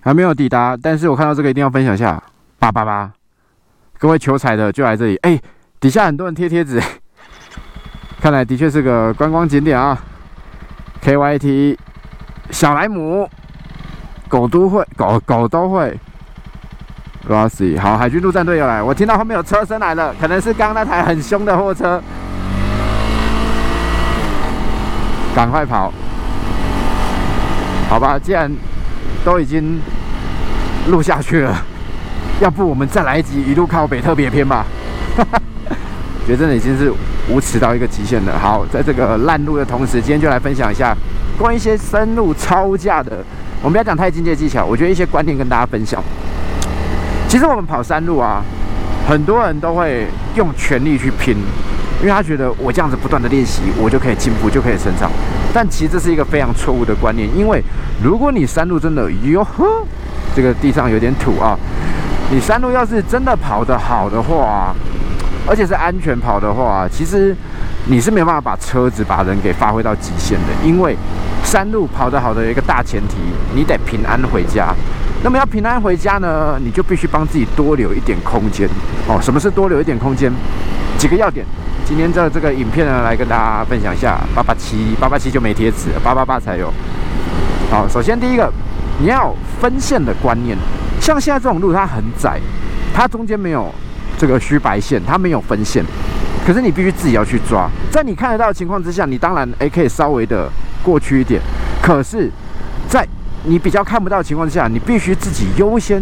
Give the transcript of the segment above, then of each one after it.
还没有抵达，但是我看到这个一定要分享下，八八八，各位求财的就来这里，哎，底下很多人贴贴纸，看来的确是个观光景点啊，KYT 小莱姆狗都会狗狗都会。Rossi，好，海军陆战队要来，我听到后面有车声来了，可能是刚那台很凶的货车，赶快跑，好吧，既然都已经录下去了，要不我们再来一集一路靠北特别篇吧？觉得真的已经是无耻到一个极限了。好，在这个烂路的同时，今天就来分享一下关于一些深入超价的，我们不要讲太境界技巧，我觉得一些观念跟大家分享。其实我们跑山路啊，很多人都会用全力去拼，因为他觉得我这样子不断的练习，我就可以进步，就可以成长。但其实这是一个非常错误的观念，因为如果你山路真的哟呵，这个地上有点土啊，你山路要是真的跑得好的话，而且是安全跑的话，其实你是没有办法把车子把人给发挥到极限的，因为山路跑得好的一个大前提，你得平安回家。那么要平安回家呢，你就必须帮自己多留一点空间哦。什么是多留一点空间？几个要点，今天这这个影片呢，来跟大家分享一下。八八七八八七就没贴纸，八八八才有。好，首先第一个，你要分线的观念。像现在这种路它很窄，它中间没有这个虚白线，它没有分线，可是你必须自己要去抓。在你看得到的情况之下，你当然诶可以稍微的过去一点，可是，在你比较看不到的情况之下，你必须自己优先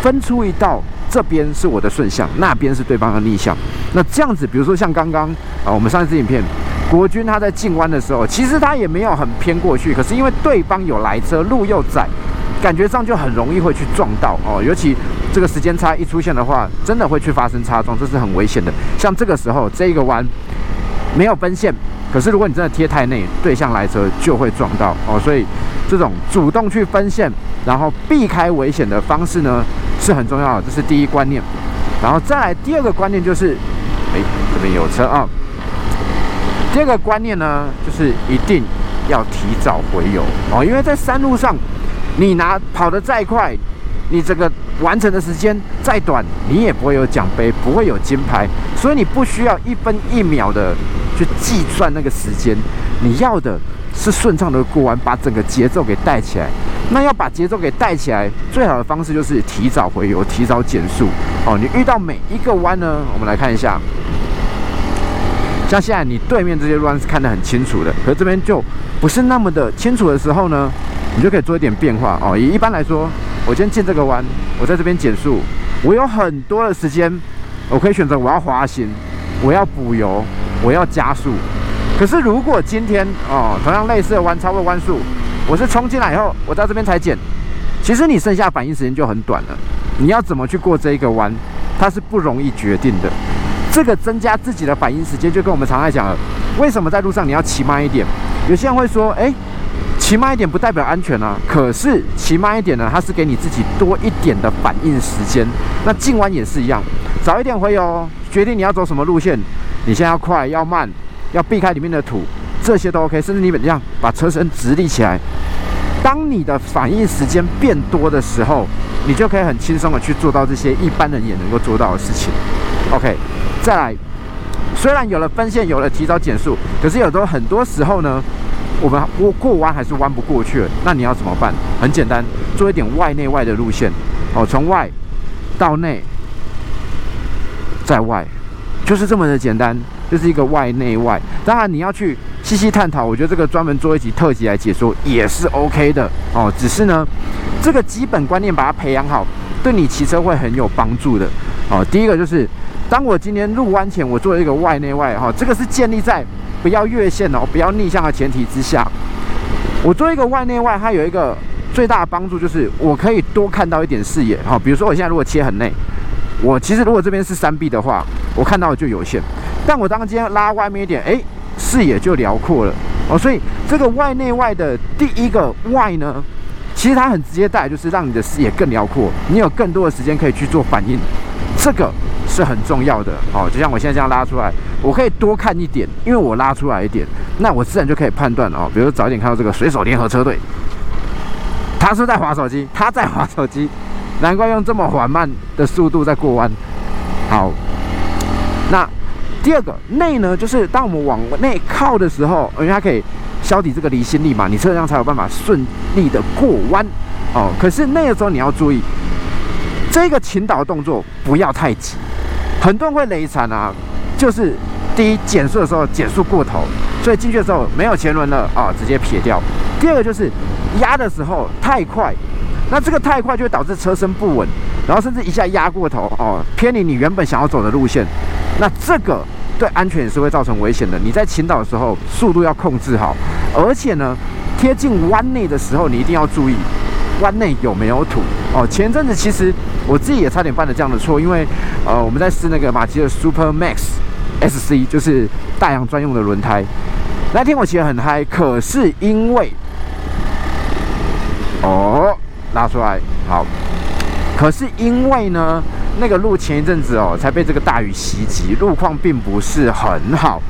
分出一道，这边是我的顺向，那边是对方的逆向。那这样子，比如说像刚刚啊，我们上一次影片，国军他在进弯的时候，其实他也没有很偏过去，可是因为对方有来车，路又窄，感觉上就很容易会去撞到哦。尤其这个时间差一出现的话，真的会去发生擦撞，这是很危险的。像这个时候这一个弯没有分线。可是，如果你真的贴太内，对向来车就会撞到哦。所以，这种主动去分线，然后避开危险的方式呢，是很重要的。这是第一观念。然后再来第二个观念就是，哎，这边有车啊。第二个观念呢，就是一定要提早回油哦，因为在山路上，你拿跑得再快，你这个完成的时间再短，你也不会有奖杯，不会有金牌。所以你不需要一分一秒的。去计算那个时间，你要的是顺畅的过弯，把整个节奏给带起来。那要把节奏给带起来，最好的方式就是提早回油，提早减速。哦，你遇到每一个弯呢，我们来看一下，像现在你对面这些弯是看得很清楚的，可是这边就不是那么的清楚的时候呢，你就可以做一点变化。哦，以一般来说，我今天进这个弯，我在这边减速，我有很多的时间，我可以选择我要滑行，我要补油。我要加速，可是如果今天哦，同样类似的弯超过弯速，我是冲进来以后，我到这边才减，其实你剩下反应时间就很短了。你要怎么去过这一个弯，它是不容易决定的。这个增加自己的反应时间，就跟我们常爱讲，为什么在路上你要骑慢一点？有些人会说，哎，骑慢一点不代表安全啊。可是骑慢一点呢，它是给你自己多一点的反应时间。那进弯也是一样，早一点回油，决定你要走什么路线。你现在要快要慢，要避开里面的土，这些都 OK。甚至你怎么样把车身直立起来，当你的反应时间变多的时候，你就可以很轻松的去做到这些一般人也能够做到的事情。OK，再来，虽然有了分线，有了提早减速，可是有时候很多时候呢，我们过过弯还是弯不过去。那你要怎么办？很简单，做一点外内外的路线哦，从外到内，在外。就是这么的简单，就是一个外内外。当然你要去细细探讨，我觉得这个专门做一集特辑来解说也是 OK 的哦。只是呢，这个基本观念把它培养好，对你骑车会很有帮助的哦。第一个就是，当我今天入弯前，我做一个外内外哈，这个是建立在不要越线哦，不要逆向的前提之下，我做一个外内外，它有一个最大的帮助就是我可以多看到一点视野哈。比如说我现在如果切很内。我其实如果这边是山壁的话，我看到就有限。但我当今天拉外面一点，哎，视野就辽阔了哦。所以这个外内外的第一个外呢，其实它很直接带，就是让你的视野更辽阔，你有更多的时间可以去做反应，这个是很重要的哦。就像我现在这样拉出来，我可以多看一点，因为我拉出来一点，那我自然就可以判断哦。比如早一点看到这个水手联合车队。他是在滑手机，他在滑手机，难怪用这么缓慢的速度在过弯。好，那第二个内呢，就是当我们往内靠的时候，因为它可以消抵这个离心力嘛，你车辆才有办法顺利的过弯。哦，可是那个时候你要注意，这个倾倒的动作不要太急。很多人会雷惨啊，就是第一减速的时候减速过头，所以进去的时候没有前轮了啊，直接撇掉。第二个就是压的时候太快，那这个太快就会导致车身不稳，然后甚至一下压过头哦，偏离你原本想要走的路线。那这个对安全也是会造成危险的。你在倾倒的时候速度要控制好，而且呢，贴近弯内的时候你一定要注意。弯内有没有土哦？前阵子其实我自己也差点犯了这样的错，因为呃我们在试那个马吉的 Super Max SC，就是大洋专用的轮胎。那天我骑得很嗨，可是因为哦拉出来好，可是因为呢那个路前一阵子哦才被这个大雨袭击，路况并不是很好，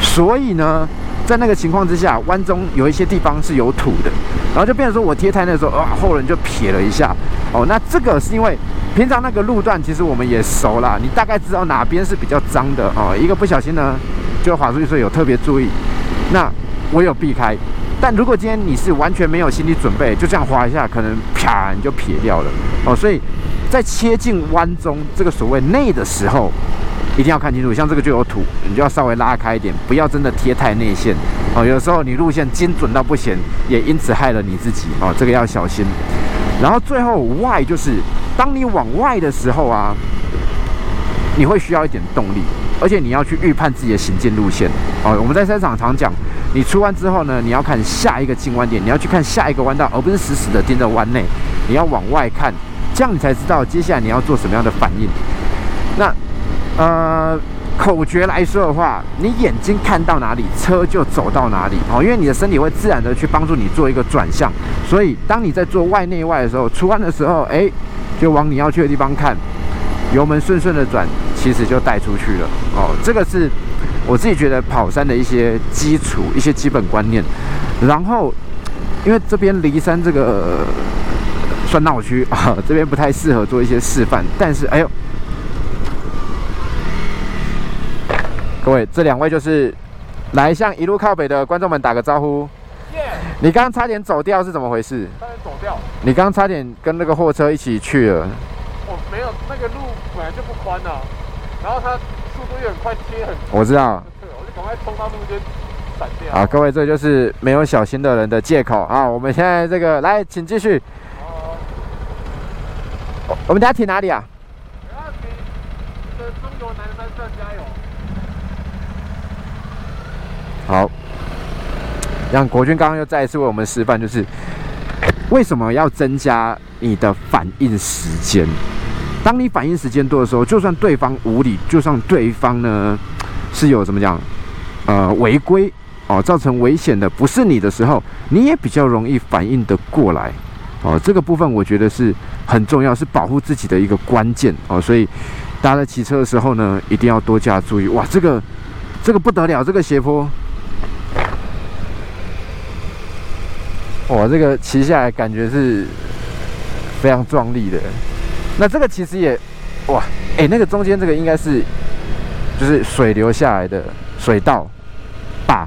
所以呢。在那个情况之下，弯中有一些地方是有土的，然后就变成说我贴胎那时候，啊，后轮就撇了一下。哦，那这个是因为平常那个路段其实我们也熟了，你大概知道哪边是比较脏的哦。一个不小心呢，就滑出去，所以有特别注意。那我有避开，但如果今天你是完全没有心理准备，就这样滑一下，可能啪你就撇掉了。哦，所以在切进弯中这个所谓内的时候。一定要看清楚，像这个就有土，你就要稍微拉开一点，不要真的贴太内线哦。有时候你路线精准到不行，也因此害了你自己哦，这个要小心。然后最后外就是，当你往外的时候啊，你会需要一点动力，而且你要去预判自己的行进路线哦。我们在赛场常讲，你出弯之后呢，你要看下一个进弯点，你要去看下一个弯道，而不是死死的盯着弯内，你要往外看，这样你才知道接下来你要做什么样的反应。那。呃，口诀来说的话，你眼睛看到哪里，车就走到哪里哦，因为你的身体会自然的去帮助你做一个转向，所以当你在做外内外的时候，出弯的时候，哎，就往你要去的地方看，油门顺顺的转，其实就带出去了哦。这个是我自己觉得跑山的一些基础、一些基本观念。然后，因为这边离山这个算闹区啊，这边不太适合做一些示范，但是哎呦。各位，这两位就是来向一路靠北的观众们打个招呼。耶！你刚刚差点走掉是怎么回事？差点走掉。你刚刚差点跟那个货车一起去了。我没有，那个路本来就不宽呐，然后它速度又很快，贴很。我知道。我就赶快冲到路边闪掉。啊，各位，这就是没有小心的人的借口啊！我们现在这个来，请继续。好。我们家停哪里啊？好，让国军刚刚又再一次为我们示范，就是为什么要增加你的反应时间。当你反应时间多的时候，就算对方无理，就算对方呢是有怎么讲，呃，违规哦，造成危险的不是你的时候，你也比较容易反应的过来哦。这个部分我觉得是很重要，是保护自己的一个关键哦。所以大家在骑车的时候呢，一定要多加注意。哇，这个这个不得了，这个斜坡。哇，这个骑下来感觉是非常壮丽的。那这个其实也，哇，哎，那个中间这个应该是就是水流下来的水道坝。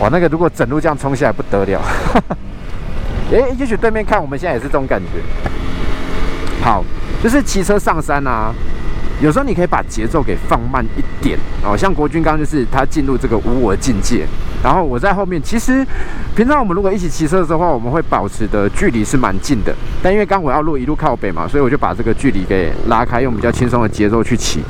哇，那个如果整路这样冲下来不得了。哎，也许对面看我们现在也是这种感觉。好，就是骑车上山啊。有时候你可以把节奏给放慢一点哦，像国军刚就是他进入这个无我境界，然后我在后面。其实平常我们如果一起骑车的话，我们会保持的距离是蛮近的，但因为刚我要路一路靠北嘛，所以我就把这个距离给拉开，用比较轻松的节奏去骑。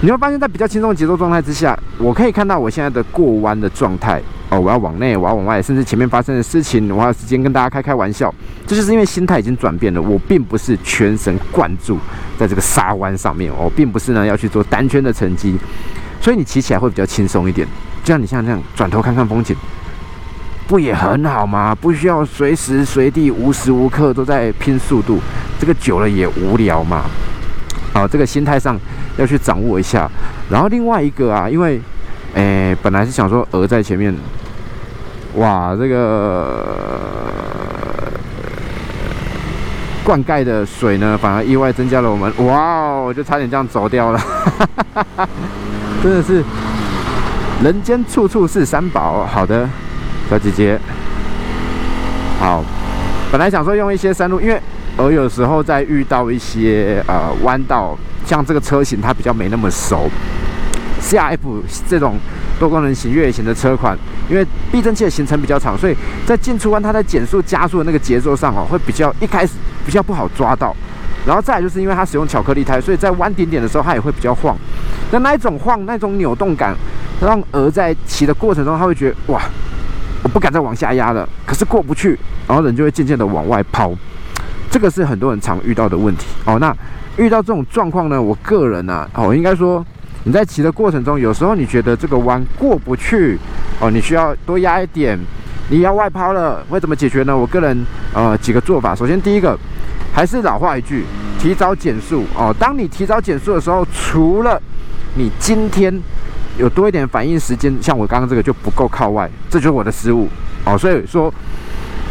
你会发现在比较轻松的节奏状态之下，我可以看到我现在的过弯的状态哦，我要往内，我要往外，甚至前面发生的事情，我还有时间跟大家开开玩笑。这就是因为心态已经转变了，我并不是全神贯注在这个沙湾上面，我并不是呢要去做单圈的成绩，所以你骑起来会比较轻松一点。就像你像这样转头看看风景，不也很好吗？不需要随时随地、无时无刻都在拼速度，这个久了也无聊嘛。好，这个心态上要去掌握一下。然后另外一个啊，因为，诶，本来是想说鹅在前面，哇，这个灌溉的水呢，反而意外增加了我们，哇哦，就差点这样走掉了，真的是人间处处是三宝。好的，小姐姐，好，本来想说用一些山路，因为我有时候在遇到一些呃弯道，像这个车型它比较没那么熟，C R F 这种多功能型越野型的车款。因为避震器的行程比较长，所以在进出弯，它在减速、加速的那个节奏上哦，会比较一开始比较不好抓到。然后再来就是因为它使用巧克力胎，所以在弯点点的时候，它也会比较晃。那那一种晃、那种扭动感，让鹅在骑的过程中，它会觉得哇，我不敢再往下压了，可是过不去，然后人就会渐渐的往外抛。这个是很多人常遇到的问题哦。那遇到这种状况呢，我个人呢，哦，应该说。你在骑的过程中，有时候你觉得这个弯过不去哦，你需要多压一点，你要外抛了，会怎么解决呢？我个人呃几个做法，首先第一个还是老话一句，提早减速哦。当你提早减速的时候，除了你今天有多一点反应时间，像我刚刚这个就不够靠外，这就是我的失误哦。所以说。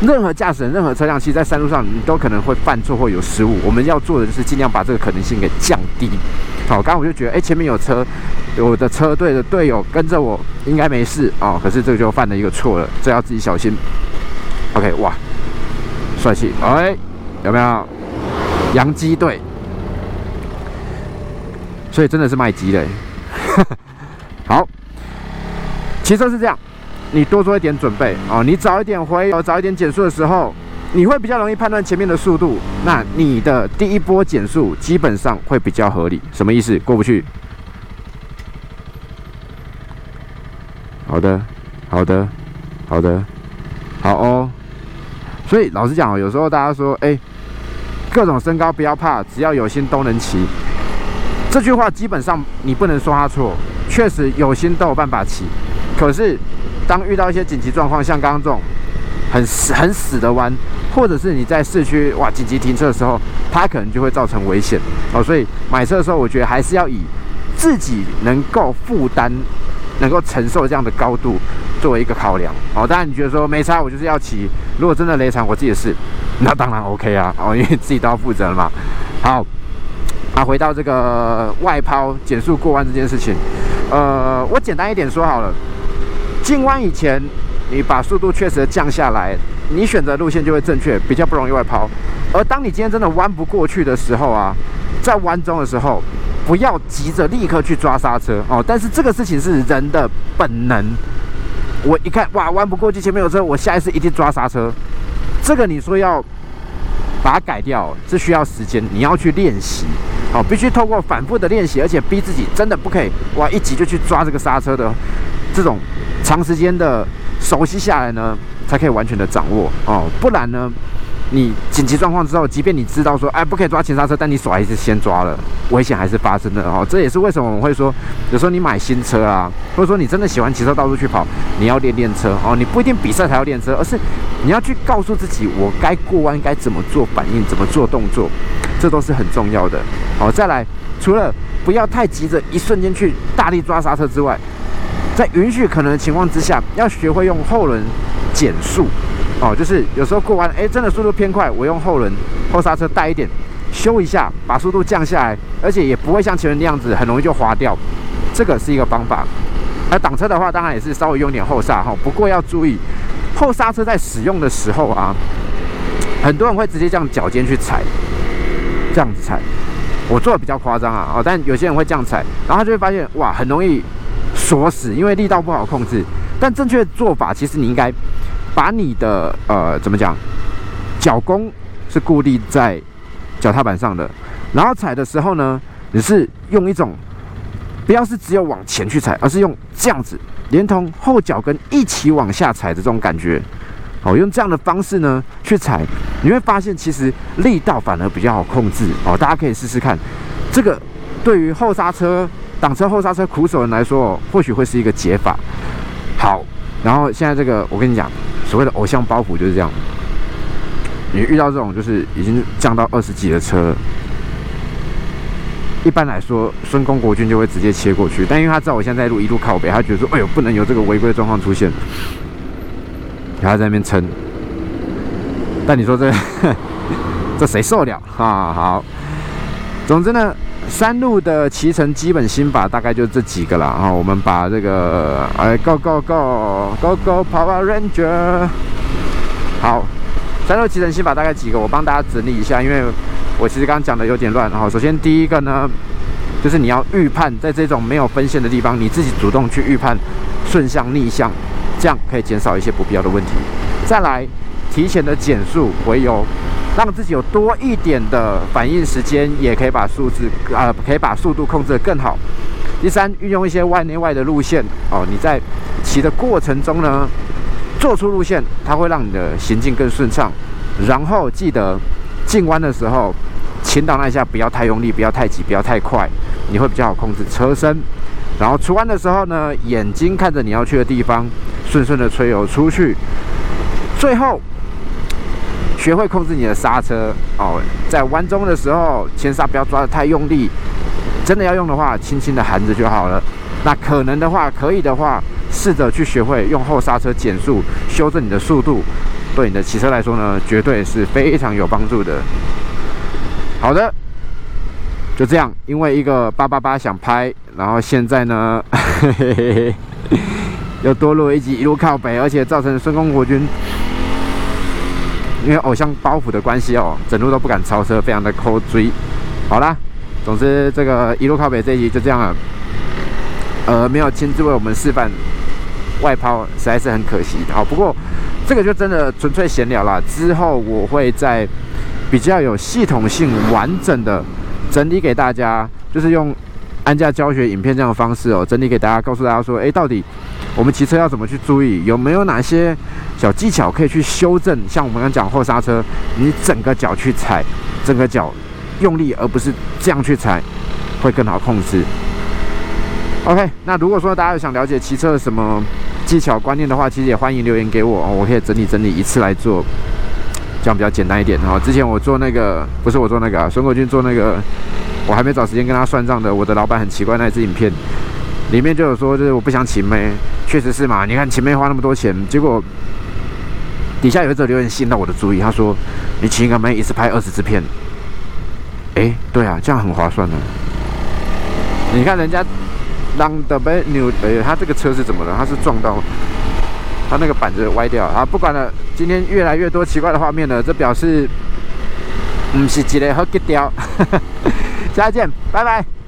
任何驾驶人、任何车辆，其实，在山路上，你都可能会犯错或有失误。我们要做的就是尽量把这个可能性给降低。好，刚刚我就觉得，哎，前面有车，我的车队的队友跟着我，应该没事啊。可是这个就犯了一个错了，这要自己小心。OK，哇，帅气！哎，有没有？洋基队，所以真的是卖鸡的。好，骑车是这样。你多做一点准备哦，你早一点回油，早一点减速的时候，你会比较容易判断前面的速度。那你的第一波减速基本上会比较合理。什么意思？过不去？好的，好的，好的，好哦。所以老实讲哦，有时候大家说，哎，各种身高不要怕，只要有心都能骑。这句话基本上你不能说他错，确实有心都有办法骑。可是。当遇到一些紧急状况，像刚刚这种很死很死的弯，或者是你在市区哇紧急停车的时候，它可能就会造成危险哦。所以买车的时候，我觉得还是要以自己能够负担、能够承受这样的高度作为一个考量哦。当然，你觉得说没差，我就是要骑。如果真的雷惨，我自己的事，那当然 OK 啊哦，因为自己都要负责了嘛。好，啊，回到这个外抛减速过弯这件事情，呃，我简单一点说好了。进弯以前，你把速度确实降下来，你选择路线就会正确，比较不容易外抛。而当你今天真的弯不过去的时候啊，在弯中的时候，不要急着立刻去抓刹车哦。但是这个事情是人的本能。我一看哇，弯不过去，前面有车，我下一次一定抓刹车。这个你说要把它改掉，是需要时间，你要去练习哦，必须透过反复的练习，而且逼自己真的不可以哇一急就去抓这个刹车的这种。长时间的熟悉下来呢，才可以完全的掌握哦，不然呢，你紧急状况之后，即便你知道说，哎，不可以抓前刹车，但你手还是先抓了，危险还是发生的哦。这也是为什么我们会说，有时候你买新车啊，或者说你真的喜欢骑车到处去跑，你要练练车哦。你不一定比赛才要练车，而是你要去告诉自己，我该过弯该怎么做反应，怎么做动作，这都是很重要的。好，再来，除了不要太急着一瞬间去大力抓刹车之外。在允许可能的情况之下，要学会用后轮减速哦，就是有时候过弯，哎，真的速度偏快，我用后轮后刹车带一点，修一下，把速度降下来，而且也不会像前面那样子很容易就滑掉，这个是一个方法。而挡车的话，当然也是稍微用点后刹哈，不过要注意后刹车在使用的时候啊，很多人会直接这样脚尖去踩，这样子踩，我做的比较夸张啊，哦，但有些人会这样踩，然后他就会发现哇，很容易。锁死，因为力道不好控制。但正确的做法，其实你应该把你的呃怎么讲，脚弓是固定在脚踏板上的，然后踩的时候呢，你是用一种不要是只有往前去踩，而是用这样子，连同后脚跟一起往下踩的这种感觉。哦，用这样的方式呢去踩，你会发现其实力道反而比较好控制。哦，大家可以试试看，这个对于后刹车。挡车后刹车苦手人来说，或许会是一个解法。好，然后现在这个，我跟你讲，所谓的偶像包袱就是这样。你遇到这种就是已经降到二十几的车，一般来说，孙公国军就会直接切过去。但因为他知道我现在在路一路靠北，他觉得说，哎呦，不能有这个违规状况出现，他在那边撑。但你说这，这谁受得了啊？好，总之呢，山路的骑乘基本心法大概就这几个了啊。我们把这个哎，Go Go Go Go Go Power Ranger，好，山路骑乘心法大概几个，我帮大家整理一下，因为我其实刚刚讲的有点乱。然后，首先第一个呢，就是你要预判在这种没有分线的地方，你自己主动去预判顺向逆向，这样可以减少一些不必要的问题。再来，提前的减速回油。让自己有多一点的反应时间，也可以把数字啊，可以把速度控制得更好。第三，运用一些外内外的路线哦，你在骑的过程中呢，做出路线，它会让你的行进更顺畅。然后记得进弯的时候，倾倒那一下不要太用力，不要太急，不要太快，你会比较好控制车身。然后出弯的时候呢，眼睛看着你要去的地方，顺顺的吹油出去。最后。学会控制你的刹车哦，在弯中的时候，前刹不要抓得太用力。真的要用的话，轻轻的含着就好了。那可能的话，可以的话，试着去学会用后刹车减速，修正你的速度，对你的骑车来说呢，绝对是非常有帮助的。好的，就这样。因为一个八八八想拍，然后现在呢，又多录一集一路靠北，而且造成孙公国军。因为偶像包袱的关系哦，整路都不敢超车，非常的抠追。好啦，总之这个一路靠北这一集就这样了。呃，没有亲自为我们示范外抛，实在是很可惜。好，不过这个就真的纯粹闲聊啦。之后我会在比较有系统性、完整的整理给大家，就是用安驾教学影片这样的方式哦，整理给大家，告诉大家说，哎，到底。我们骑车要怎么去注意？有没有哪些小技巧可以去修正？像我们刚讲后刹车，你整个脚去踩，整个脚用力，而不是这样去踩，会更好控制。OK，那如果说大家有想了解骑车的什么技巧观念的话，其实也欢迎留言给我，我可以整理整理一次来做，这样比较简单一点。哈，之前我做那个，不是我做那个啊，孙国军做那个，我还没找时间跟他算账的。我的老板很奇怪那支影片。里面就有说，就是我不想请妹，确实是嘛。你看请妹花那么多钱，结果底下有一则留言吸引到我的注意，他说：“你请一个妹一次拍二十支片。”哎，对啊，这样很划算的。你看人家让的被扭，哎，他这个车是怎么了？他是撞到他那个板子歪掉啊！不管了，今天越来越多奇怪的画面了，这表示不是一个好吉雕。下次见，拜拜。